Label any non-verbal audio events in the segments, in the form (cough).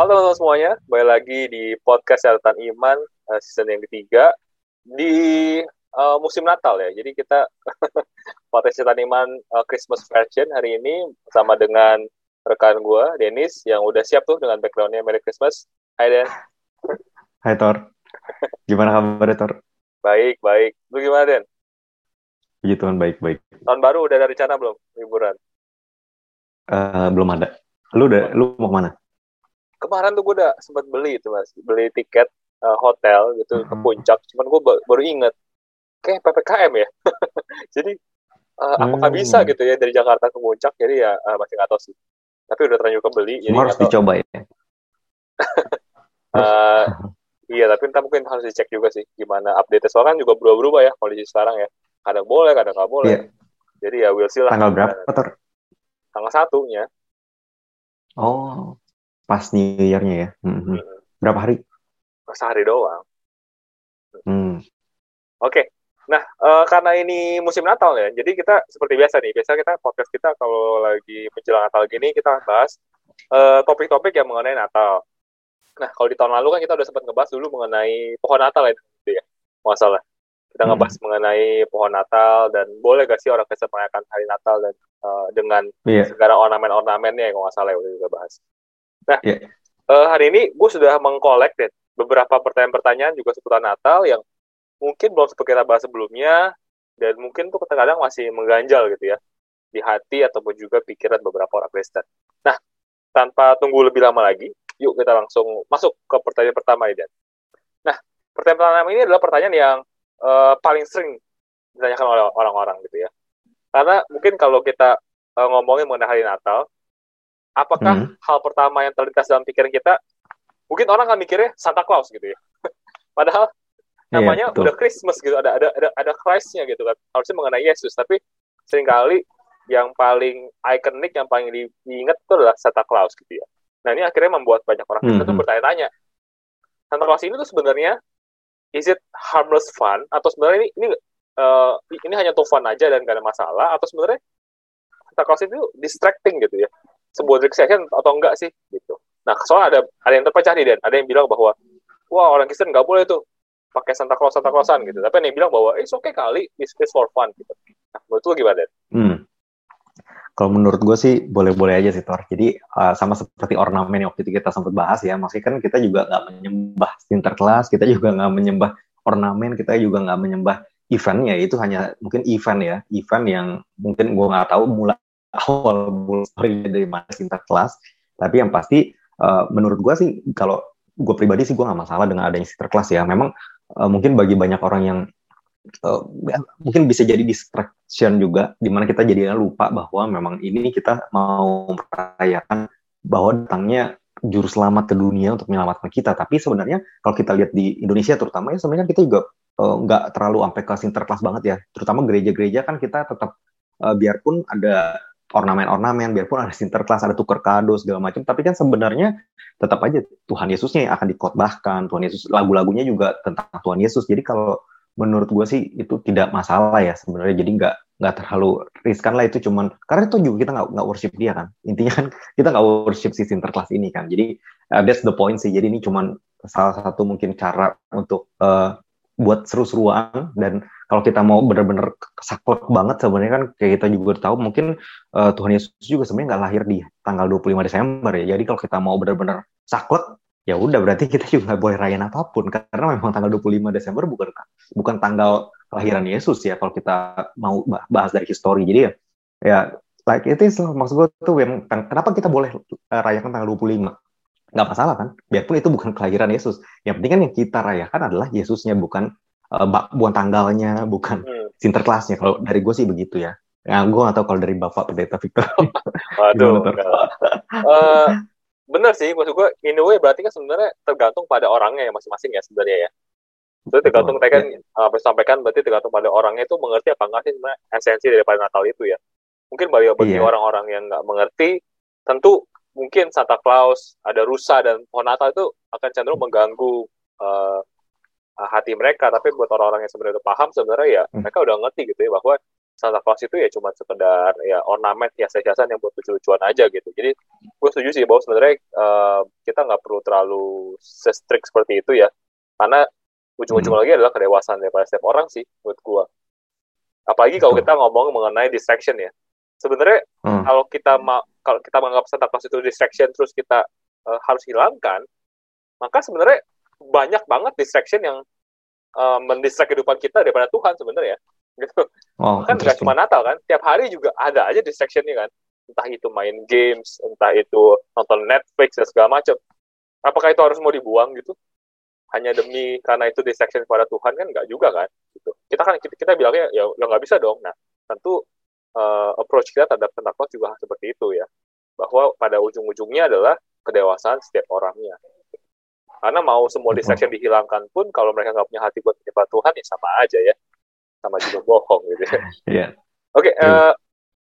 Halo teman-teman semuanya, kembali lagi di podcast catatan iman uh, season yang ketiga di uh, musim Natal ya. Jadi kita (laughs) podcast catatan iman uh, Christmas version hari ini bersama dengan rekan gue Dennis yang udah siap tuh dengan backgroundnya Merry Christmas. Hai Den. Hai Thor. Gimana kabar Thor? Baik, baik. Lu gimana Den? Puji Tuhan baik-baik. Tahun baru udah ada rencana belum liburan? Uh, belum ada. Lu udah, lu mau ke mana? Kemarin tuh gue udah sempat beli itu mas, beli tiket uh, hotel gitu ke puncak. Cuman gue baru inget, kayak ppkm ya. (laughs) jadi uh, apakah hmm. bisa gitu ya dari Jakarta ke puncak? Jadi ya uh, masih nggak tahu sih. Tapi udah terlanjur kebeli. Jadi harus dicoba ya. uh, (laughs) iya, tapi entah mungkin harus dicek juga sih gimana update soalnya kan juga berubah-berubah ya kondisi sekarang ya. Kadang boleh, kadang nggak boleh. Yeah. Jadi ya we'll see lah. Tanggal berapa, Ter? Tanggal satunya. Oh, pas New Year-nya ya. Hmm. hmm. Berapa hari? Sehari doang. Hmm. Oke. Okay. Nah, uh, karena ini musim Natal ya, jadi kita seperti biasa nih, biasa kita podcast kita kalau lagi menjelang Natal gini kita bahas eh, topik-topik uh, yang mengenai Natal. Nah, kalau di tahun lalu kan kita udah sempat ngebahas dulu mengenai pohon Natal ya, gitu ya, masalah. Kita hmm. ngebahas mengenai pohon Natal dan boleh gak sih orang Kristen merayakan hari Natal dan uh, dengan yeah. segala ornamen-ornamennya yang nggak salah ya udah juga bahas. Nah, yeah. uh, hari ini gue sudah mengkolek deh beberapa pertanyaan-pertanyaan juga seputar Natal yang mungkin belum sempat kita bahas sebelumnya dan mungkin tuh kadang-kadang masih mengganjal gitu ya di hati ataupun juga pikiran beberapa orang Kristen. Nah, tanpa tunggu lebih lama lagi, yuk kita langsung masuk ke pertanyaan pertama ini. Nah, pertanyaan pertama ini adalah pertanyaan yang uh, paling sering ditanyakan oleh orang-orang gitu ya. Karena mungkin kalau kita uh, ngomongin mengenai hari Natal, apakah hmm. hal pertama yang terlintas dalam pikiran kita mungkin orang kan mikirnya Santa Claus gitu ya. (laughs) Padahal iya, namanya yeah, udah Christmas gitu ada ada ada ada Christnya gitu kan. Harusnya mengenai Yesus tapi sering kali yang paling ikonik yang paling diingat itu adalah Santa Claus gitu ya. Nah ini akhirnya membuat banyak orang kita mm -hmm. tuh bertanya-tanya Santa Claus ini tuh sebenarnya is it harmless fun? Atau sebenarnya ini ini uh, ini hanya tuh fun aja dan gak ada masalah? Atau sebenarnya Santa Claus itu distracting gitu ya sebuah session atau enggak sih gitu. Nah, soalnya ada ada yang terpecah nih Dan, ada yang bilang bahwa wah orang Kristen nggak boleh tuh pakai Santa Claus Santa Clausan gitu. Tapi ada yang bilang bahwa it's okay kali, it's, it's for fun gitu. Nah, menurut lu gimana Dan? Hmm. Kalau menurut gue sih boleh-boleh aja sih Thor. Jadi uh, sama seperti ornamen yang waktu itu kita sempat bahas ya. Maksudnya kan kita juga nggak menyembah Sinterklas, kita juga nggak menyembah ornamen, kita juga nggak menyembah eventnya. Itu hanya mungkin event ya, event yang mungkin gue nggak tahu mulai awal mula story dari mana Sinterklas tapi yang pasti uh, menurut gue sih kalau gue pribadi sih gue nggak masalah dengan adanya Sinterklas ya. Memang uh, mungkin bagi banyak orang yang uh, mungkin bisa jadi distraction juga di mana kita jadinya lupa bahwa memang ini kita mau merayakan bahwa datangnya juru selamat ke dunia untuk menyelamatkan kita. Tapi sebenarnya kalau kita lihat di Indonesia terutama ya sebenarnya kita juga nggak terlalu sampai ke Sinterklas banget ya. Terutama gereja-gereja kan kita tetap uh, biarpun ada ornamen-ornamen, biarpun ada sinterklas, ada tuker kado segala macam, tapi kan sebenarnya tetap aja Tuhan Yesusnya yang akan dikotbahkan, Tuhan Yesus lagu-lagunya juga tentang Tuhan Yesus. Jadi kalau menurut gue sih itu tidak masalah ya sebenarnya. Jadi nggak nggak terlalu riskan lah itu cuman karena itu juga kita nggak nggak worship dia kan. Intinya kan kita nggak worship si sinterklas ini kan. Jadi uh, that's the point sih. Jadi ini cuman salah satu mungkin cara untuk uh, buat seru-seruan dan kalau kita mau benar-benar saklek banget sebenarnya kan kayak kita juga tahu mungkin uh, Tuhan Yesus juga sebenarnya nggak lahir di tanggal 25 Desember ya. Jadi kalau kita mau benar-benar saklek ya udah berarti kita juga nggak boleh rayain apa pun karena memang tanggal 25 Desember bukan bukan tanggal kelahiran Yesus ya kalau kita mau bahas dari histori. Jadi ya ya like itu maksud gue tuh yang kenapa kita boleh eh, rayakan tanggal 25 nggak masalah kan biarpun itu bukan kelahiran Yesus yang penting kan yang kita rayakan adalah Yesusnya bukan uh, bukan tanggalnya, bukan hmm. sinterklasnya. Kalau dari gue sih begitu ya. Ya, gue gak tahu kalau dari Bapak Pendeta Victor. (laughs) Waduh. uh, bener sih, maksud gue, in a way berarti kan sebenarnya tergantung pada orangnya ya masing-masing ya sebenarnya ya. Itu tergantung oh, kan ya. apa sampaikan berarti tergantung pada orangnya itu mengerti apa enggak sih sebenarnya esensi daripada Natal itu ya. Mungkin bagi bagi iya. orang-orang yang nggak mengerti, tentu mungkin Santa Claus, ada rusa dan pohon Natal itu akan cenderung mengganggu uh, hati mereka tapi buat orang-orang yang sebenarnya paham sebenarnya ya hmm. mereka udah ngerti gitu ya bahwa Santa Claus itu ya cuma sekedar ya ornamen hiasan-hiasan yang buat lucu-lucuan aja gitu. Jadi gue setuju sih bahwa sebenarnya uh, kita nggak perlu terlalu strict seperti itu ya, karena ujung-ujung hmm. lagi adalah kedewasaan daripada setiap orang sih buat gue. Apalagi kalau kita ngomong mengenai distraction ya. Sebenarnya hmm. kalau kita ma kalau kita menganggap Santa Claus itu distraction terus kita uh, harus hilangkan, maka sebenarnya banyak banget distraction yang uh, mendistract kehidupan kita daripada Tuhan sebenarnya (laughs) gitu. Oh, kan nggak cuma Natal kan, tiap hari juga ada aja distractionnya kan. Entah itu main games, entah itu nonton Netflix dan segala macam. Apakah itu harus mau dibuang gitu? Hanya demi karena itu distraction pada Tuhan kan nggak juga kan? Gitu. Kita kan kita, kita bilangnya ya ya nggak bisa dong. Nah tentu uh, approach kita terhadap Pentakwa juga seperti itu ya. Bahwa pada ujung-ujungnya adalah kedewasaan setiap orangnya. Karena mau semua distraction dihilangkan pun kalau mereka nggak punya hati buat menyembah Tuhan ya sama aja ya, sama juga bohong gitu. (laughs) ya. Yeah. Oke, okay, uh, eh,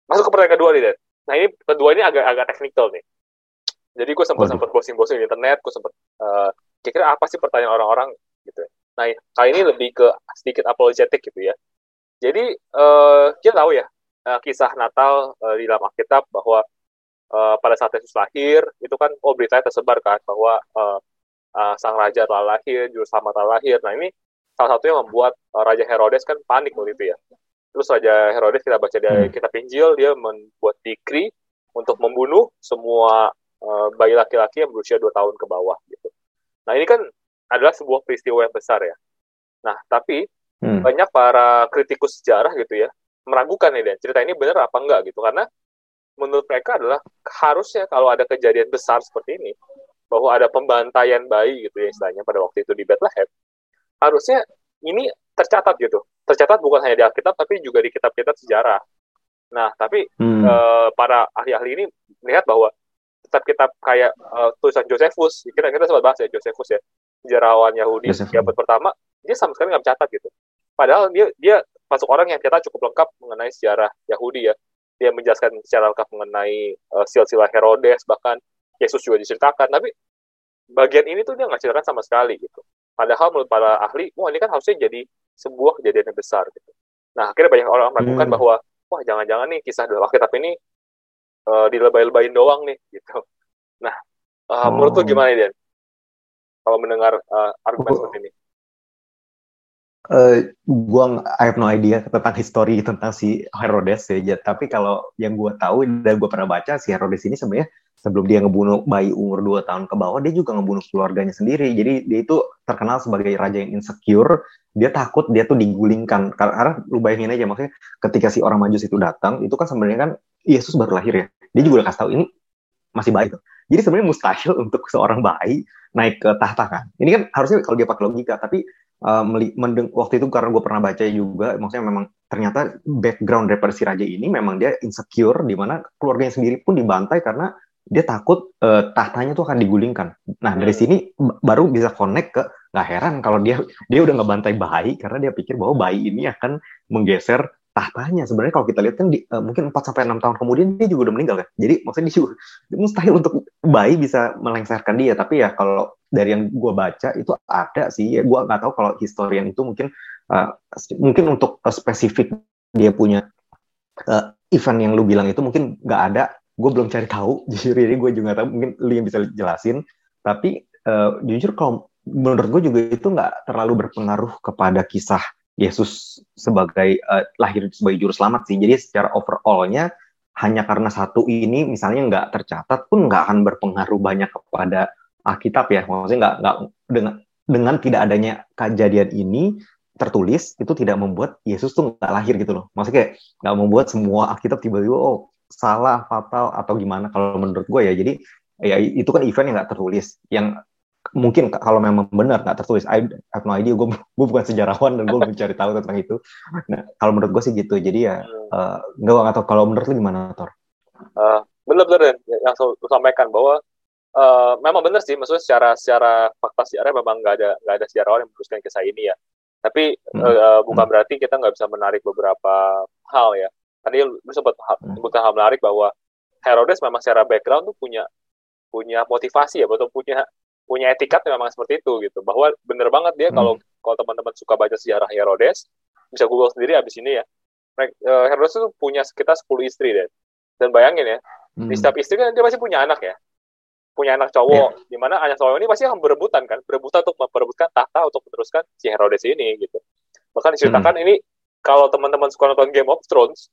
masuk ke pertanyaan kedua nih Dan. Nah ini kedua ini agak agak teknikal nih. Jadi gue sempat sempat browsing-browsing di internet, gue sempat uh, kira-kira apa sih pertanyaan orang-orang gitu. Ya. Nah kali ini lebih ke sedikit apologetik gitu ya. Jadi uh, kita tahu ya uh, kisah Natal uh, di dalam Alkitab bahwa uh, pada saat Yesus lahir itu kan oh beritanya tersebar kan bahwa uh, uh, sang raja telah lahir, juru selamat telah lahir. Nah ini salah satunya membuat uh, Raja Herodes kan panik waktu itu ya. Terus Raja Herodes kita baca di hmm. kitab Injil dia membuat dikri untuk membunuh semua uh, bayi laki-laki yang berusia 2 tahun ke bawah gitu. Nah ini kan adalah sebuah peristiwa yang besar ya. Nah tapi hmm. banyak para kritikus sejarah gitu ya meragukan nih dan cerita ini benar apa enggak gitu karena menurut mereka adalah harusnya kalau ada kejadian besar seperti ini bahwa ada pembantaian bayi gitu ya istilahnya pada waktu itu di Bethlehem, harusnya ini tercatat gitu. Tercatat bukan hanya di Alkitab tapi juga di kitab-kitab sejarah. Nah, tapi hmm. uh, para ahli-ahli ini melihat bahwa kitab-kitab kayak uh, tulisan Josephus, kita kita sempat bahas ya Josephus ya, sejarawan Yahudi yang pertama, dia sama sekali nggak mencatat gitu. Padahal dia dia masuk orang yang kita cukup lengkap mengenai sejarah Yahudi ya. Dia menjelaskan secara lengkap mengenai uh, silsilah Herodes bahkan Yesus juga diceritakan tapi bagian ini tuh dia nggak ceritakan sama sekali gitu padahal menurut para ahli wah ini kan harusnya jadi sebuah kejadian yang besar gitu nah akhirnya banyak orang meragukan hmm. bahwa wah jangan-jangan nih kisah dalam Alkitab ini uh, dilebay-lebayin doang nih gitu nah uh, oh. menurut lu gimana dia kalau mendengar uh, argumen oh. seperti ini Uh, gua I have no idea tentang histori tentang si Herodes ya. Tapi kalau yang gue tahu dan gue pernah baca si Herodes ini sebenarnya sebelum dia ngebunuh bayi umur 2 tahun ke bawah, dia juga ngebunuh keluarganya sendiri. Jadi dia itu terkenal sebagai raja yang insecure. Dia takut dia tuh digulingkan. Karena lu bayangin aja maksudnya ketika si orang majus itu datang, itu kan sebenarnya kan Yesus baru lahir ya. Dia juga udah kasih tahu ini masih bayi tuh. Jadi sebenarnya mustahil (laughs) untuk seorang bayi naik ke tahta kan. Ini kan harusnya kalau dia pakai logika, tapi uh, mendeng waktu itu karena gue pernah baca juga, maksudnya memang ternyata background daripada si raja ini memang dia insecure, di mana keluarganya sendiri pun dibantai karena dia takut uh, tahtanya tuh akan digulingkan. Nah dari hmm. sini baru bisa connect ke nggak heran kalau dia dia udah ngebantai bayi karena dia pikir bahwa bayi ini akan menggeser tahtanya. Sebenarnya kalau kita lihat kan di, uh, mungkin 4 sampai enam tahun kemudian dia juga udah meninggal kan. Jadi maksudnya dia, juga, (laughs) mustahil untuk bayi bisa melengsarkan dia. Tapi ya kalau dari yang gue baca itu ada sih. Ya, gue nggak tahu kalau historian itu mungkin uh, mungkin untuk uh, spesifik dia punya uh, event yang lu bilang itu mungkin nggak ada gue belum cari tahu (laughs) jujur ini gue juga tahu mungkin lu yang bisa jelasin. Tapi uh, jujur kalau menurut gue juga itu nggak terlalu berpengaruh kepada kisah Yesus sebagai uh, lahir sebagai juru selamat sih. Jadi secara overallnya hanya karena satu ini misalnya nggak tercatat pun nggak akan berpengaruh banyak kepada Alkitab ya. Maksudnya nggak nggak dengan dengan tidak adanya kejadian ini tertulis itu tidak membuat Yesus tuh nggak lahir gitu loh. Maksudnya kayak nggak membuat semua Alkitab tiba-tiba oh salah fatal atau gimana kalau menurut gue ya. Jadi ya itu kan event yang nggak tertulis yang mungkin kalau memang benar nggak tertulis I have no idea gue gue bukan sejarawan dan gue mencari tahu tentang itu. Nah kalau menurut gue sih gitu. Jadi ya uh, nggak tahu. Kalau menurut lu gimana Tor? Uh, benar-benar yang saya sampaikan bahwa uh, memang benar sih. Maksudnya secara secara fakta sejarah memang nggak ada nggak ada sejarawan yang meneruskan kisah ini ya. Tapi hmm. uh, bukan hmm. berarti kita nggak bisa menarik beberapa hal ya tadi lu sempat hmm. sebutkan hal menarik bahwa Herodes memang secara background tuh punya punya motivasi ya, betul punya punya etikat memang seperti itu gitu. Bahwa bener banget dia hmm. kalau kalau teman-teman suka baca sejarah Herodes, bisa Google sendiri abis ini ya. uh, Herodes itu punya sekitar 10 istri deh. Dan bayangin ya, hmm. di setiap istri kan dia pasti punya anak ya. Punya anak cowok, yeah. di mana anak cowok ini pasti akan berebutan kan, berebutan untuk memperebutkan tahta untuk meneruskan si Herodes ini gitu. Bahkan diceritakan hmm. ini kalau teman-teman suka nonton Game of Thrones,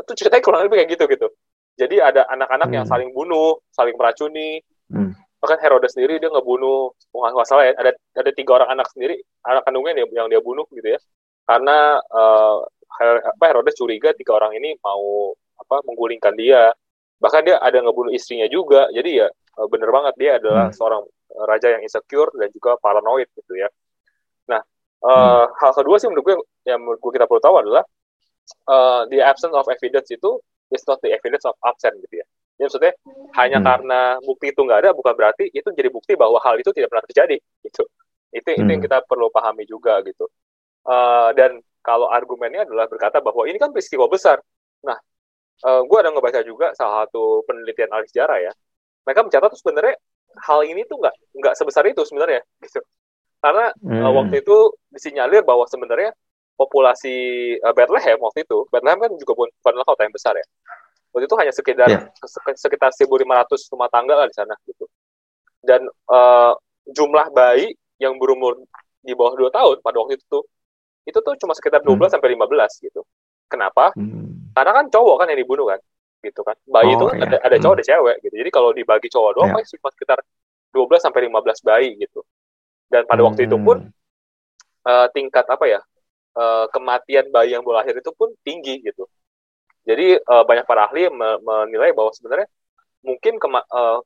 itu ceritanya kurang lebih kayak gitu gitu. Jadi ada anak-anak hmm. yang saling bunuh, saling meracuni. Hmm. Bahkan Herodes sendiri dia ngebunuh, nggak salah ya, ada ada tiga orang anak sendiri, anak kandungnya yang dia bunuh gitu ya. Karena uh, apa Herodes curiga tiga orang ini mau apa menggulingkan dia. Bahkan dia ada ngebunuh istrinya juga. Jadi ya eh, bener banget dia adalah hmm. seorang raja yang insecure dan juga paranoid gitu ya. Nah, uh, hmm. hal kedua sih menurut gue yang menurut gue kita perlu tahu adalah uh, the absence of evidence itu is not the evidence of absent gitu ya. Jadi maksudnya hanya hmm. karena bukti itu nggak ada bukan berarti itu jadi bukti bahwa hal itu tidak pernah terjadi gitu. Itu hmm. itu yang hmm. kita perlu pahami juga gitu. Uh, dan kalau argumennya adalah berkata bahwa ini kan peristiwa besar. Nah, uh, gue ada ngebaca juga salah satu penelitian ahli sejarah ya. Mereka mencatat tuh sebenarnya hal ini tuh nggak nggak sebesar itu sebenarnya gitu. Karena hmm. uh, waktu itu disinyalir bahwa sebenarnya populasi uh, Bethlehem waktu itu, Bethlehem kan juga bukan, bukanlah kota yang besar ya. Waktu itu hanya sekitar yeah. sekitar 1.500 rumah tangga lah di sana gitu. Dan uh, jumlah bayi yang berumur di bawah 2 tahun pada waktu itu tuh itu tuh cuma sekitar 12 hmm. sampai 15 gitu. Kenapa? Hmm. Karena kan cowok kan yang dibunuh kan, gitu kan. Bayi oh, itu kan iya. ada, ada cowok hmm. ada cewek gitu. Jadi kalau dibagi cowok doang yeah. cuma sekitar 12 sampai 15 bayi gitu. Dan pada hmm. waktu itu pun uh, tingkat apa ya? Uh, kematian bayi yang baru lahir itu pun tinggi gitu. Jadi uh, banyak para ahli menilai bahwa sebenarnya mungkin kema uh,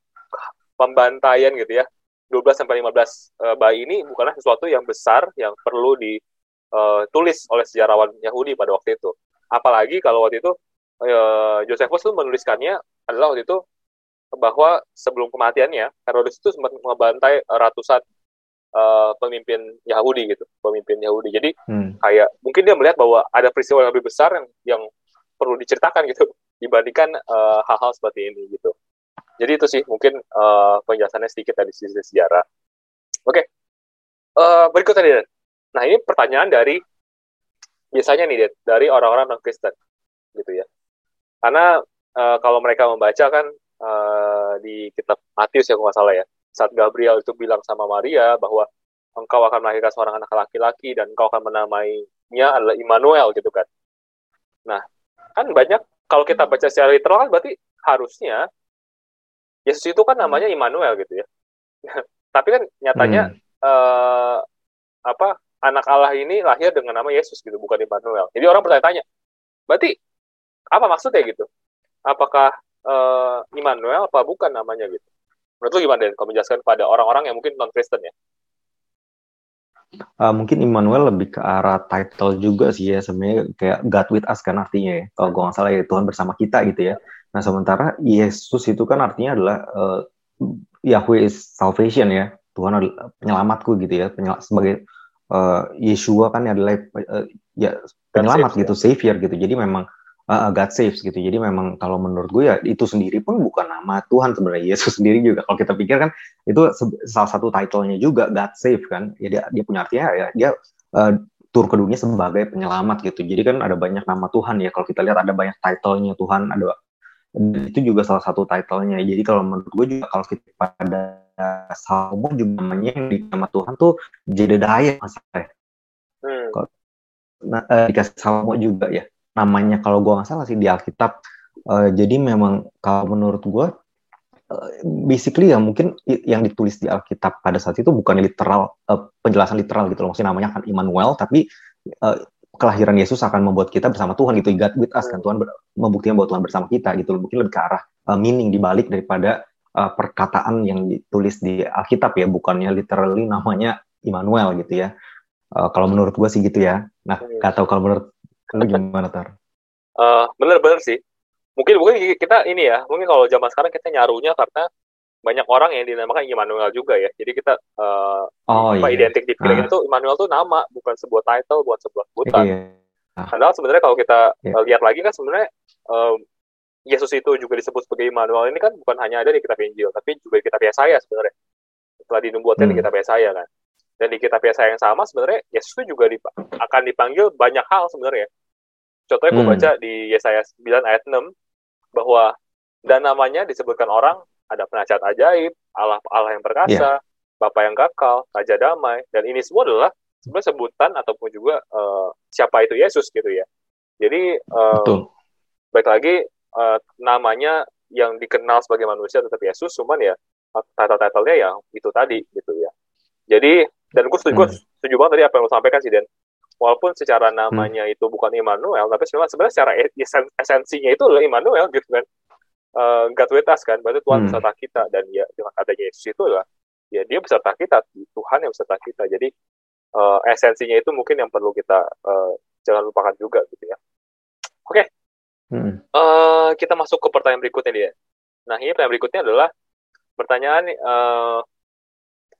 pembantaian gitu ya 12 sampai 15 uh, bayi ini bukanlah sesuatu yang besar yang perlu ditulis oleh sejarawan Yahudi pada waktu itu. Apalagi kalau waktu itu Josephus tuh menuliskannya adalah waktu itu bahwa sebelum kematiannya Herodes itu sempat membantai ratusan uh, pemimpin Yahudi gitu, pemimpin Yahudi. Jadi hmm. kayak mungkin dia melihat bahwa ada peristiwa yang lebih besar yang yang perlu diceritakan gitu (laughs) dibandingkan uh, hal-hal seperti ini gitu. Jadi itu sih mungkin uh, penjelasannya sedikit dari sisi sejarah. Oke, okay. uh, berikutnya nih. Nah ini pertanyaan dari biasanya nih dari orang-orang non Kristen gitu ya. Karena uh, kalau mereka membaca kan uh, di kitab Matius ya kalau nggak salah ya, saat Gabriel itu bilang sama Maria bahwa engkau akan melahirkan seorang anak laki-laki dan engkau akan menamainya adalah Immanuel gitu kan. Nah, kan banyak kalau kita baca secara literal kan berarti harusnya Yesus itu kan namanya Immanuel gitu ya. (laughs) Tapi kan nyatanya hmm. uh, apa anak Allah ini lahir dengan nama Yesus gitu, bukan Immanuel. Jadi orang bertanya-tanya, berarti apa maksudnya gitu? Apakah uh, Immanuel apa bukan namanya gitu? Menurut lu gimana, Den? Kalau menjelaskan kepada orang-orang yang mungkin non-Kristen ya? Uh, mungkin Immanuel lebih ke arah title juga sih ya sebenarnya kayak God with us kan artinya ya. Kalau gue nggak salah ya Tuhan bersama kita gitu ya. Nah sementara Yesus itu kan artinya adalah uh, Yahweh is salvation ya. Tuhan adalah penyelamatku gitu ya. Penyel sebagai uh, Yeshua kan adalah uh, ya penyelamat gitu savior gitu. Jadi memang uh, God saves gitu. Jadi memang kalau menurut gue ya itu sendiri pun bukan nama Tuhan sebenarnya. Yesus sendiri juga kalau kita pikir kan itu salah satu titlenya juga God save kan. Ya dia dia punya artinya ya dia uh, tur ke dunia sebagai penyelamat gitu. Jadi kan ada banyak nama Tuhan ya. Kalau kita lihat ada banyak titlenya Tuhan ada itu juga salah satu titlenya. Jadi kalau menurut gue juga kalau kita pada Salomo juga namanya yang di nama Tuhan tuh Jedediah masalah. Hmm. Nah, eh, dikasih Salomo juga ya namanya kalau gue nggak salah sih di Alkitab. Uh, jadi memang kalau menurut gue uh, basically ya mungkin yang ditulis di Alkitab pada saat itu bukan literal uh, penjelasan literal gitu loh. Maksudnya namanya kan Immanuel tapi uh, kelahiran Yesus akan membuat kita bersama Tuhan gitu. God with us kan Tuhan membuktikan bahwa Tuhan bersama kita gitu. Mungkin lebih ke arah uh, meaning dibalik daripada uh, perkataan yang ditulis di Alkitab ya, bukannya literally namanya Immanuel gitu ya. Uh, kalau menurut gue sih gitu ya. Nah, hmm. tahu kalau menurut Lu gimana tar? Uh, bener-bener sih. Mungkin mungkin kita ini ya, mungkin kalau zaman sekarang kita nyarunya karena banyak orang yang dinamakan Immanuel juga ya. Jadi kita uh, oh, apa iya. identik di pikiran ah. itu Immanuel itu nama, bukan sebuah title, bukan sebuah sebutan. Iya. Ah. Padahal sebenarnya kalau kita iya. lihat lagi kan sebenarnya um, Yesus itu juga disebut sebagai Immanuel ini kan bukan hanya ada di kitab Injil, tapi juga di kitab Yesaya sebenarnya. Setelah dinubuatkan hmm. di kitab Yesaya kan. Dan di kitab Yesaya yang sama sebenarnya Yesus itu juga dip akan dipanggil banyak hal sebenarnya. Contohnya gue Hmm. baca di Yesaya 9 ayat 6 bahwa dan namanya disebutkan orang ada penasihat ajaib, Allah Allah yang perkasa, Bapa yang kekal, Raja damai, dan ini semua adalah sebenarnya sebutan ataupun juga eh, siapa itu Yesus gitu ya. Jadi Betul. baik lagi eh, namanya yang dikenal sebagai manusia tetap Yesus, cuman ya title-titlenya ya itu tadi gitu ya. Jadi dan gue setuju, Hmm. setuju banget tadi apa yang lo sampaikan sih Dan. Walaupun secara namanya itu bukan Immanuel, tapi sebenarnya sebenarnya secara esen- esensinya itu adalah Immanuel gitu kan. Eh, God with us kan, berarti Tuhan Hmm. beserta kita dan ya dengan adanya Yesus itu adalah ya dia beserta kita, Tuhan yang beserta kita. Jadi eh, esensinya itu mungkin yang perlu kita eh, jangan lupakan juga gitu ya. Hmm. Eh, kita masuk ke pertanyaan berikutnya dia. Nah, ini pertanyaan berikutnya adalah pertanyaan eh,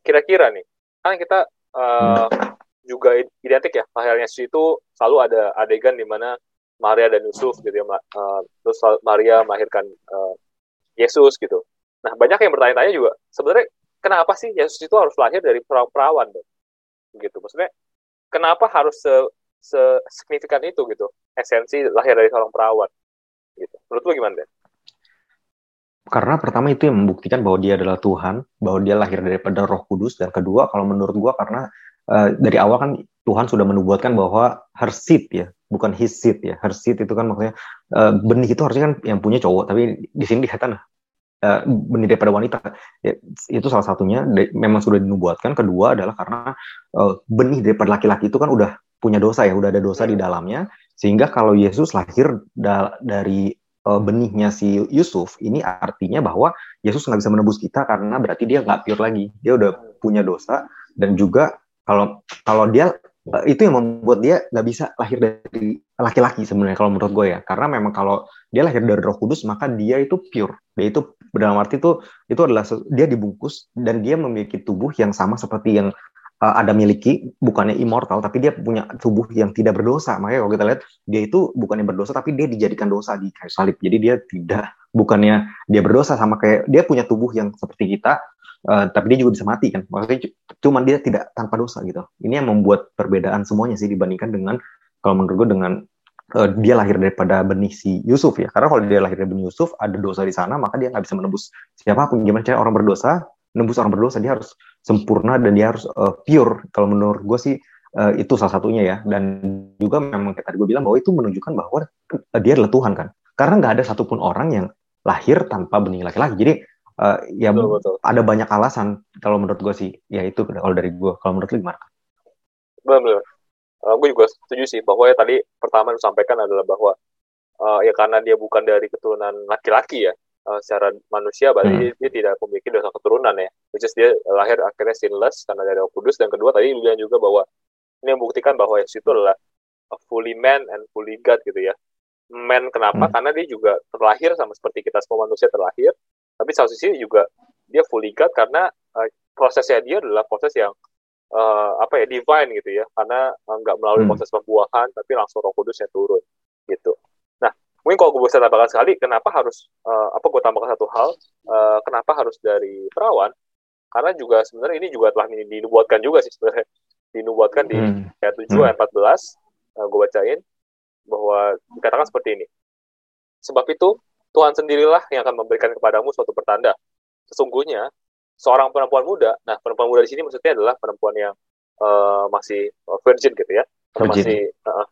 kira-kira nih, kan kita eh, juga identik ya, Yesus itu selalu ada adegan di mana Maria dan Yusuf gitu ya, eh, terus Maria melahirkan eh, Yesus gitu. Nah, banyak yang bertanya-tanya juga, sebenarnya kenapa sih Yesus itu harus lahir dari pera- perawan, Dok? gitu. Maksudnya, kenapa harus se, se- signifikan itu gitu, esensi lahir dari seorang perawan, gitu. Menurut lu gimana, Den? Karena pertama itu yang membuktikan bahwa dia adalah Tuhan, bahwa dia lahir daripada Roh Kudus, dan kedua kalau menurut gua karena eh, dari awal kan Tuhan sudah menubuatkan bahwa her seed ya, bukan his seed ya. Her seed itu kan maksudnya eh, benih itu harusnya kan yang punya cowok, tapi di sini dikatakan eh, benih daripada wanita. Ya, itu salah satunya memang sudah dinubuatkan. Kedua adalah karena eh, benih daripada laki-laki itu kan udah punya dosa ya, udah ada dosa di dalamnya, sehingga kalau Yesus lahir da- dari eh, benihnya si Yusuf, ini artinya bahwa Yesus nggak bisa menebus kita karena berarti dia nggak pure lagi, dia udah punya dosa dan juga kalau kalau dia eh, itu yang membuat dia nggak bisa lahir dari laki-laki sebenarnya kalau menurut gue ya, karena memang kalau dia lahir dari Roh Kudus maka dia itu pure, dia itu dalam arti itu itu adalah dia dibungkus dan dia memiliki tubuh yang sama seperti yang uh, ada miliki bukannya immortal tapi dia punya tubuh yang tidak berdosa. Makanya kalau kita lihat dia itu bukannya berdosa tapi dia dijadikan dosa di kayu salib. Jadi dia tidak bukannya dia berdosa sama kayak dia punya tubuh yang seperti kita uh, tapi dia juga bisa mati kan? Maksudnya cu- cuman dia tidak tanpa dosa gitu. Ini yang membuat perbedaan semuanya sih dibandingkan dengan kalau menurut gue dengan uh, dia lahir daripada benih si Yusuf ya. Karena kalau dia lahir dari benih Yusuf ada dosa di sana maka dia nggak bisa menebus siapa pun. Gimana cara orang berdosa menembus orang berdosa dia harus sempurna dan dia harus uh, pure. Kalau menurut gue sih uh, itu salah satunya ya. Dan juga memang kayak tadi gue bilang bahwa itu menunjukkan bahwa uh, dia adalah Tuhan kan. Karena nggak ada satupun orang yang lahir tanpa benih laki-laki. Jadi uh, ya Betul, betul. ada banyak alasan kalau menurut gue sih. Ya itu kalau dari gue kalau menurut lu gimana? Benar-benar. gue juga setuju sih bahwa ya tadi pertama yang disampaikan adalah bahwa eh, ya karena dia bukan dari keturunan laki-laki ya eh, secara manusia berarti Hmm. dia, dia tidak memiliki dosa keturunan ya which is dia lahir akhirnya sinless karena dari Roh Kudus dan kedua tadi bilang juga bahwa ini membuktikan bahwa Yesus itu adalah fully man and fully God gitu ya man kenapa Hmm. karena dia juga terlahir sama seperti kita semua manusia terlahir tapi satu sisi juga dia fully God karena eh, prosesnya dia adalah proses yang eh, apa ya divine gitu ya karena nggak melalui Hmm. proses pembuahan tapi langsung Roh Kudus yang turun gitu. Mungkin kalau gue bisa tambahkan sekali kenapa harus eh, apa gue tambahkan satu hal eh, kenapa harus dari perawan karena juga sebenarnya ini juga telah di- dinubuatkan juga sih sebenarnya dinubuatkan di Hmm. ayat 7 Hmm. ayat 14 eh, gue bacain bahwa dikatakan seperti ini sebab itu Tuhan sendirilah yang akan memberikan kepadamu suatu pertanda sesungguhnya seorang perempuan muda nah perempuan muda di sini maksudnya adalah perempuan yang eh, masih virgin gitu ya Virgin. masih eh,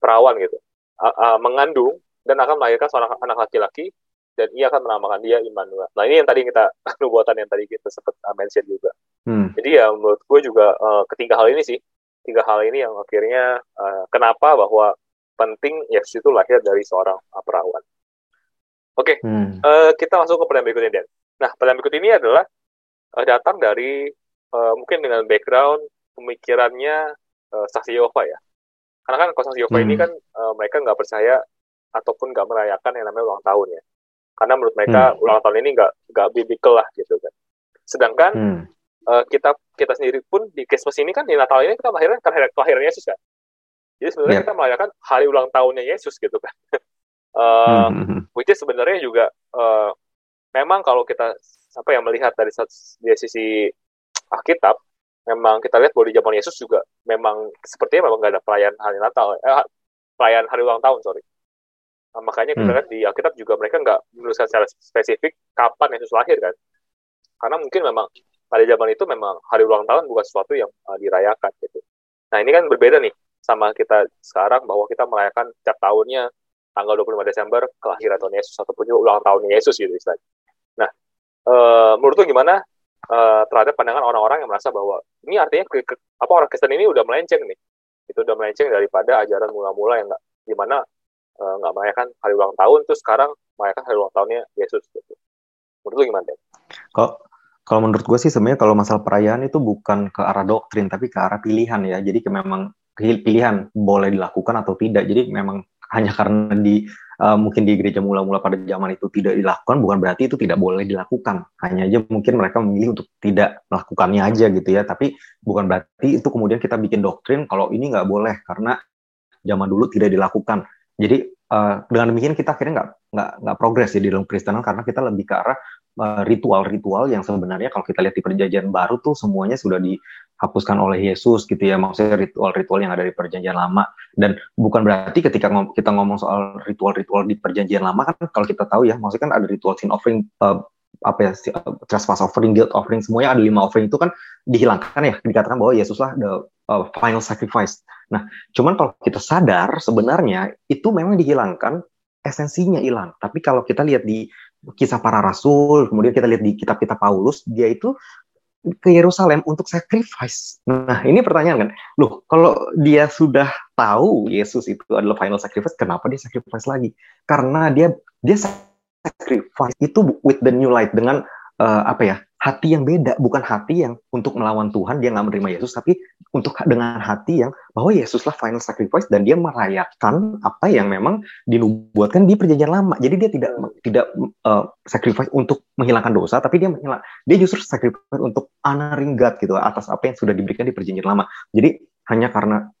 perawan gitu A- a- mengandung dan akan melahirkan seorang anak laki-laki dan ia akan menamakan dia Immanuel. Nah ini yang tadi kita (laughs) nubuatan yang tadi kita sempat uh, mention juga. Hmm. Jadi ya menurut gue juga uh, ketiga hal ini sih, tiga hal ini yang akhirnya uh, kenapa bahwa penting Yesus itu lahir dari seorang uh, perawan. Oke, Hmm. uh, kita masuk ke pertanyaan berikutnya Dan. Nah pertanyaan berikut ini adalah uh, datang dari uh, mungkin dengan background pemikirannya uh, saksi Yehova ya. Karena kan kalau saksi Yehova ini Hmm. kan uh, mereka nggak percaya ataupun nggak merayakan yang namanya ulang tahun ya. Karena menurut mereka ulang tahun ini nggak nggak biblical lah gitu kan. Sedangkan Hmm. eh, kita kita sendiri pun di Christmas ini kan di Natal ini kita melahirkan kelahiran, kelahiran Yesus kan. Jadi sebenarnya Iya. kita merayakan hari ulang tahunnya Yesus gitu kan. (laughs) Eh, Hmm. Hmm. which is sebenarnya juga eh, memang kalau kita apa yang melihat dari, dari sisi Alkitab, memang kita lihat bahwa di zaman Yesus juga memang sepertinya memang nggak ada perayaan hari Natal, eh, perayaan hari ulang tahun sorry nah, makanya kita Hmm. di Alkitab juga mereka nggak menuliskan secara spesifik kapan Yesus lahir kan karena mungkin memang pada zaman itu memang hari ulang tahun bukan sesuatu yang uh, dirayakan gitu nah ini kan berbeda nih sama kita sekarang bahwa kita merayakan setiap tahunnya tanggal 25 Desember kelahiran Tuhan Yesus ataupun juga ulang tahunnya Yesus gitu istilahnya. Nah, eh, menurut lu gimana eh, terhadap pandangan orang-orang yang merasa bahwa ini artinya ke, ke- apa orang Kristen ini udah melenceng nih, itu udah melenceng daripada ajaran mula-mula yang nggak gimana eh, nggak merayakan hari ulang tahun, terus sekarang merayakan hari ulang tahunnya Yesus gitu. Menurut lu gimana? Den? Kalau kalau menurut gue sih sebenarnya kalau masalah perayaan itu bukan ke arah doktrin tapi ke arah pilihan ya. Jadi memang pil- pilihan boleh dilakukan atau tidak. Jadi memang hanya karena di uh, mungkin di gereja mula-mula pada zaman itu tidak dilakukan bukan berarti itu tidak boleh dilakukan. Hanya aja mungkin mereka memilih untuk tidak melakukannya aja gitu ya. Tapi bukan berarti itu kemudian kita bikin doktrin kalau ini nggak boleh karena zaman dulu tidak dilakukan. Jadi uh, dengan demikian kita akhirnya nggak nggak nggak progres ya di dalam Kristenan karena kita lebih ke arah uh, ritual-ritual yang sebenarnya kalau kita lihat di perjanjian baru tuh semuanya sudah dihapuskan oleh Yesus gitu ya. Maksudnya ritual-ritual yang ada di perjanjian lama. Dan bukan berarti ketika ngom kita ngomong soal ritual-ritual di perjanjian lama kan kalau kita tahu ya maksudnya kan ada ritual sin offering uh, apa ya uh, trespass offering guilt offering semuanya ada lima offering itu kan dihilangkan ya dikatakan bahwa Yesuslah the uh, final sacrifice nah cuman kalau kita sadar sebenarnya itu memang dihilangkan esensinya hilang tapi kalau kita lihat di kisah para rasul, kemudian kita lihat di kitab-kitab Paulus, dia itu ke Yerusalem untuk sacrifice. Nah, ini pertanyaan kan, loh, kalau dia sudah tahu Yesus itu adalah final sacrifice, kenapa dia sacrifice lagi? Karena dia dia sacrifice itu with the new light dengan uh, apa ya hati yang beda, bukan hati yang untuk melawan Tuhan dia nggak menerima Yesus, tapi untuk dengan hati yang bahwa Yesuslah final sacrifice dan dia merayakan apa yang memang dinubuatkan di perjanjian lama. Jadi dia tidak tidak uh, sacrifice untuk menghilangkan dosa, tapi dia menghilang, dia justru sacrifice untuk honoring God gitu atas apa yang sudah diberikan di perjanjian lama. Jadi hanya karena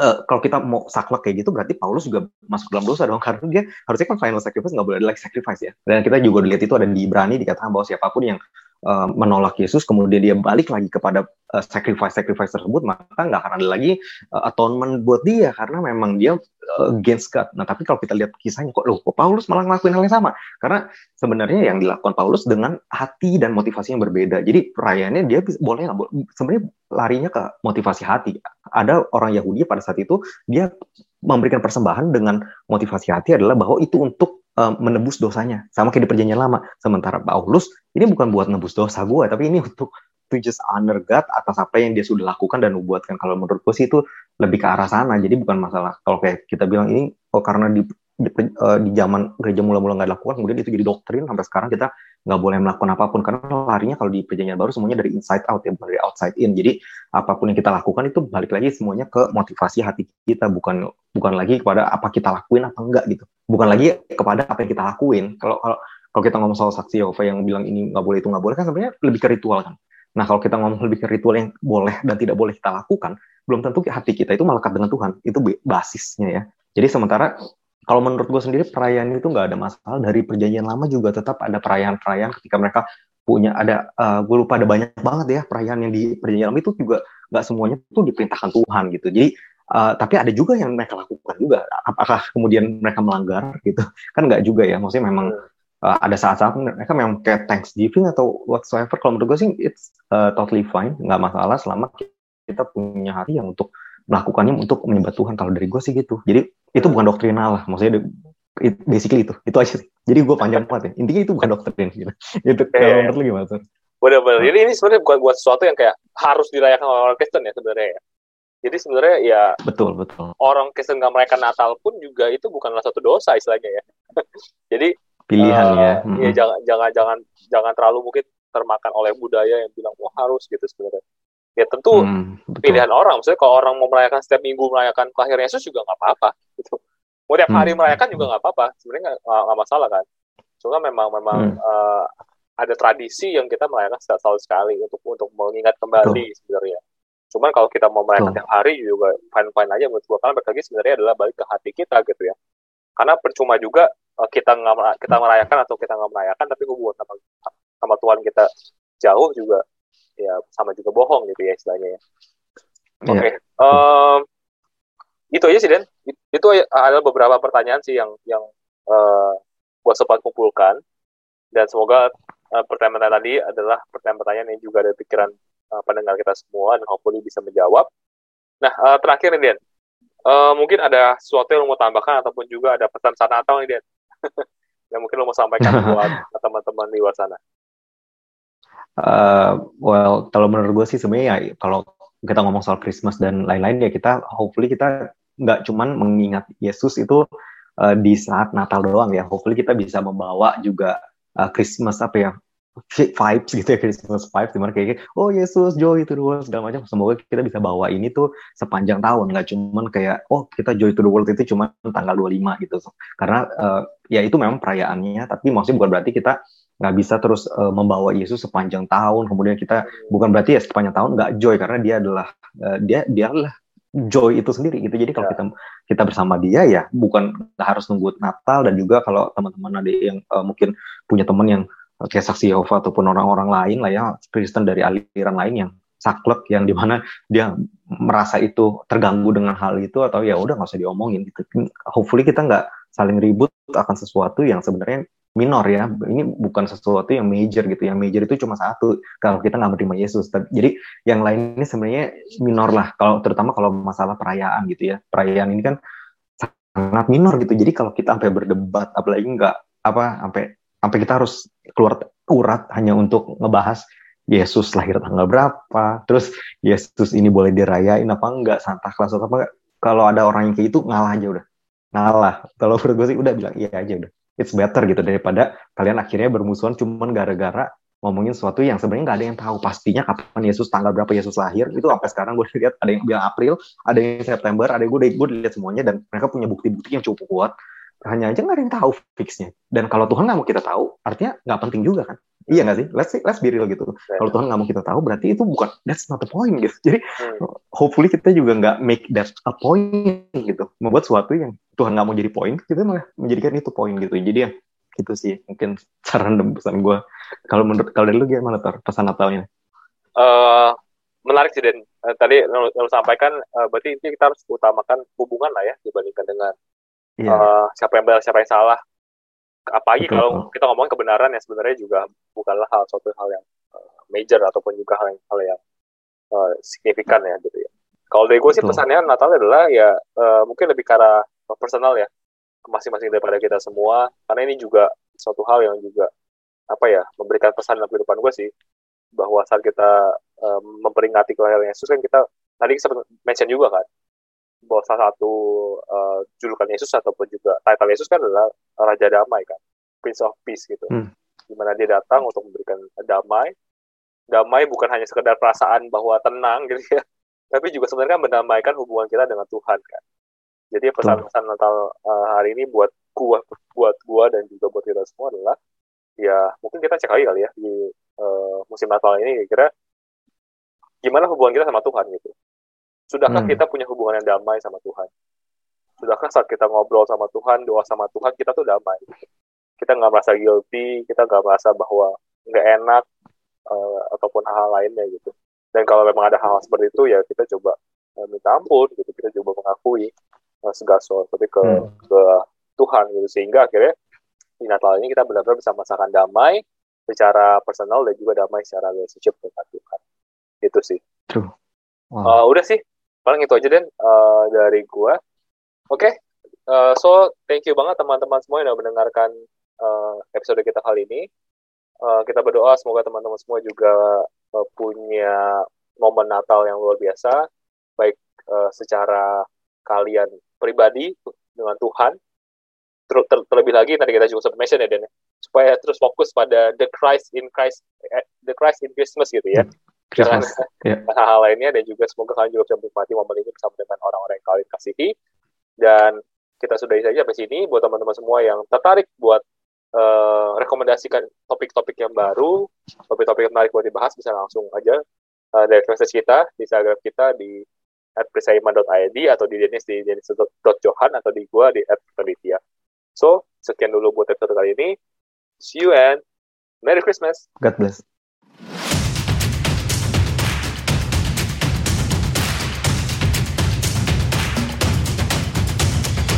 uh, kalau kita mau saklek kayak gitu berarti Paulus juga masuk dalam dosa dong karena dia harusnya kan final sacrifice nggak boleh ada lagi sacrifice ya. Dan kita juga lihat itu ada di Ibrani dikatakan bahwa siapa pun yang uh, menolak Yesus kemudian dia balik lagi kepada uh, sacrifice sacrifice tersebut maka nggak akan ada lagi uh, atonement buat dia karena memang dia uh, against God. Nah tapi kalau kita lihat kisahnya kok loh kok Paulus malah ngelakuin hal yang sama karena sebenarnya yang dilakukan Paulus dengan hati dan motivasi yang berbeda. Jadi perayaannya dia bisa, boleh nggak sebenarnya larinya ke motivasi hati. Ada orang Yahudi pada saat itu dia memberikan persembahan dengan motivasi hati adalah bahwa itu untuk uh, menebus dosanya sama kayak di perjanjian lama. Sementara Paulus ini bukan buat nebus dosa gue, tapi ini untuk to just honor God atas apa yang dia sudah lakukan dan membuatkan. Kalau menurut gue sih itu lebih ke arah sana. Jadi bukan masalah kalau kayak kita bilang ini oh karena di di, uh, di zaman gereja mula-mula nggak dilakukan, kemudian itu jadi doktrin sampai sekarang kita nggak boleh melakukan apa pun karena larinya kalau di perjanjian baru semuanya dari inside out ya bukan dari outside in. Jadi apa pun yang kita lakukan itu balik lagi semuanya ke motivasi hati kita bukan bukan lagi kepada apa kita lakuin apa enggak gitu. Bukan lagi kepada apa yang kita lakuin. Kalau kalau kalau kita ngomong soal saksi Yehova yang bilang ini nggak boleh itu nggak boleh kan sebenarnya lebih ke ritual kan. Nah kalau kita ngomong lebih ke ritual yang boleh dan tidak boleh kita lakukan, belum tentu hati kita itu melekat dengan Tuhan. Itu basisnya ya. Jadi sementara kalau menurut gue sendiri perayaan itu nggak ada masalah. Dari perjanjian lama juga tetap ada perayaan-perayaan ketika mereka punya ada uh, gue lupa ada banyak banget ya perayaan yang di perjanjian lama itu juga nggak semuanya tuh diperintahkan Tuhan gitu. Jadi uh, tapi ada juga yang mereka lakukan juga. Apakah kemudian mereka melanggar gitu? Kan nggak juga ya. Maksudnya memang uh, ada saat-saat mereka memang kayak Thanksgiving atau whatsoever. Kalau menurut gue sih it's uh, totally fine. Nggak masalah selama kita punya hati yang untuk melakukannya untuk menyembah Tuhan. Kalau dari gue sih gitu. Jadi itu bukan doktrinal lah. Maksudnya it, basically itu. Itu aja sih. Jadi gue panjang banget ya. Intinya itu bukan doktrin (laughs) gitu. Itu yeah, kalau menurut lu gimana tuh benar-benar jadi ini sebenarnya bukan buat sesuatu yang kayak harus dirayakan oleh orang Kristen ya sebenarnya ya. Jadi sebenarnya ya betul betul. orang Kristen nggak merayakan Natal pun juga itu bukanlah satu dosa istilahnya ya. (laughs) Jadi pilihan uh, ya. mm-hmm. ya jangan jangan jangan jangan terlalu mungkin termakan oleh budaya yang bilang wah harus gitu sebenarnya ya tentu hmm, pilihan orang. Maksudnya kalau orang mau merayakan setiap minggu merayakan kelahiran Yesus juga nggak apa-apa gitu. Mau tiap hari hmm. merayakan juga nggak apa-apa. Sebenarnya nggak masalah kan. Cuma memang memang hmm. uh, ada tradisi yang kita merayakan setiap tahun sekali untuk untuk mengingat kembali Betul. sebenarnya. Cuman kalau kita mau merayakan tiap hari juga fine fine aja menurut gua. Karena lagi sebenarnya adalah balik ke hati kita gitu ya. Karena percuma juga uh, kita nggak kita merayakan atau kita nggak merayakan tapi hubungan sama sama Tuhan kita jauh juga ya sama juga bohong gitu ya istilahnya ya. Oke. Okay. Yeah. Um, itu aja sih Den itu adalah beberapa pertanyaan sih yang yang uh, buat sempat kumpulkan dan semoga uh, pertanyaan tadi adalah pertanyaan-pertanyaan yang juga ada pikiran uh, pendengar kita semua dan hopefully bisa menjawab. Nah uh, terakhir nih Den, uh, mungkin ada sesuatu yang mau tambahkan ataupun juga ada pesan sana Natal nih Den (laughs) yang mungkin lo mau sampaikan (laughs) buat teman-teman di luar sana. Uh, well, kalau menurut gue sih sebenarnya ya kalau kita ngomong soal Christmas dan lain-lain ya kita hopefully kita nggak cuman mengingat Yesus itu uh, di saat Natal doang ya. Hopefully kita bisa membawa juga uh, Christmas apa ya vibes gitu ya Christmas vibes. Di mana kayak oh Yesus joy to the world segala macam. Semoga kita bisa bawa ini tuh sepanjang tahun. Nggak cuman kayak oh kita joy to the world itu cuma tanggal 25 gitu. Karena uh, ya itu memang perayaannya tapi maksudnya bukan berarti kita nggak bisa terus uh, membawa Yesus sepanjang tahun kemudian kita bukan berarti ya sepanjang tahun nggak joy karena dia adalah uh, dia dia adalah joy itu sendiri gitu. Jadi kalau ya. kita kita bersama dia ya bukan harus nunggu Natal dan juga kalau teman-teman ada yang uh, mungkin punya teman yang kayak saksi Yehova ataupun orang-orang lain lah ya Kristen dari aliran lain yang saklek yang di mana dia merasa itu terganggu dengan hal itu atau ya udah nggak usah diomongin gitu. Hopefully kita nggak saling ribut akan sesuatu yang sebenarnya minor ya. Ini bukan sesuatu yang major gitu. Yang major itu cuma satu kalau kita nggak menerima Yesus. Jadi yang lain ini sebenarnya minor lah. Kalau terutama kalau masalah perayaan gitu ya. Perayaan ini kan sangat minor gitu. Jadi kalau kita sampai berdebat, apalagi nggak apa sampai sampai kita harus keluar urat hanya untuk ngebahas Yesus lahir tanggal berapa, terus Yesus ini boleh dirayain apa enggak, Santa Claus apa enggak. Kalau ada orang yang kayak itu ngalah aja udah. Ngalah. Kalau menurut gue sih udah bilang iya aja udah it's better gitu daripada kalian akhirnya bermusuhan cuman gara-gara ngomongin sesuatu yang sebenarnya nggak ada yang tahu. Pastinya kapan Yesus tanggal berapa Yesus lahir itu sampai sekarang gue lihat ada yang bilang April ada yang September ada yang gue gue lihat semuanya dan mereka punya bukti-bukti yang cukup kuat hanya aja nggak ada yang tahu fixnya dan kalau Tuhan nggak mau kita tahu artinya nggak penting juga kan Iya nggak sih? Let's see, let's be real gitu. Yeah. Kalau Tuhan nggak mau kita tahu, berarti itu bukan that's not the point gitu. Jadi hmm. hopefully kita juga nggak make that a point gitu. Membuat sesuatu yang Tuhan nggak mau jadi point, kita malah menjadikan itu point gitu. Jadi ya itu sih mungkin saran dan pesan gue. Kalau menurut kalau dari lu gimana tar pesan Natalnya? Uh, menarik sih dan uh, tadi lu, lu sampaikan uh, berarti kita harus utamakan hubungan lah ya dibandingkan dengan yeah. Iya. uh, siapa yang benar siapa yang salah apalagi Betul. kalau kita ngomong kebenaran ya sebenarnya juga bukanlah hal suatu hal yang uh, major ataupun juga hal yang hal yang uh, signifikan ya gitu ya. Kalau dari gue sih pesannya Natal adalah ya uh, mungkin lebih ke arah personal ya masing-masing daripada kita semua karena ini juga suatu hal yang juga apa ya memberikan pesan dalam kehidupan gue sih bahwa saat kita um, memperingati kelahiran Yesus kan kita tadi sempat mention juga kan bahwa salah satu uh, julukan Yesus ataupun juga title Yesus kan adalah Raja Damai kan, Prince of Peace gitu. Hmm. Di mana dia datang untuk memberikan damai. Damai bukan hanya sekedar perasaan bahwa tenang gitu ya, (laughs) tapi juga sebenarnya mendamaikan hubungan kita dengan Tuhan kan. Jadi pesan-pesan Natal uh, hari ini buat gua, buat gua dan juga buat kita semua adalah ya mungkin kita cek lagi kali ya di uh, musim Natal ini kira gimana hubungan kita sama Tuhan gitu Sudahkah hmm. kita punya hubungan yang damai sama Tuhan? Sudahkah saat kita ngobrol sama Tuhan, doa sama Tuhan, kita tuh damai? Kita nggak merasa guilty, kita nggak merasa bahwa nggak enak, uh, ataupun hal-hal lainnya gitu. Dan kalau memang ada hal, -hal seperti itu, ya kita coba uh, minta ampun, gitu. Kita coba mengakui uh, segala sesuatu ke, hmm. ke Tuhan, gitu. Sehingga akhirnya di Natal ini kita benar-benar bisa merasakan damai secara personal dan juga damai secara relationship dengan Tuhan. Itu sih. True. Wow. Uh, udah sih, paling itu aja deh uh, dari gua. Oke. Okay. uh, so thank you banget teman-teman semua yang udah mendengarkan uh, episode kita kali ini. Uh, kita berdoa semoga teman-teman semua juga uh, punya momen Natal yang luar biasa. Baik uh, secara kalian pribadi dengan Tuhan. Ter ter terlebih lagi tadi kita juga sempat mention ya Dan ya, supaya terus fokus pada the Christ in Christ the Christ in Christmas gitu ya dengan yeah. hal-hal lainnya dan juga semoga kalian juga bisa menikmati momen ini bersama dengan orang-orang yang kalian kasihi dan kita sudahi saja sampai sini buat teman-teman semua yang tertarik buat uh, rekomendasikan topik-topik yang baru topik-topik yang menarik buat dibahas bisa langsung aja uh, dari message kita di Instagram kita di @prisaima.id atau di Denis di denis.johan atau di gua di @penelitian. So, sekian dulu buat episode kali ini. See you and Merry Christmas. God bless.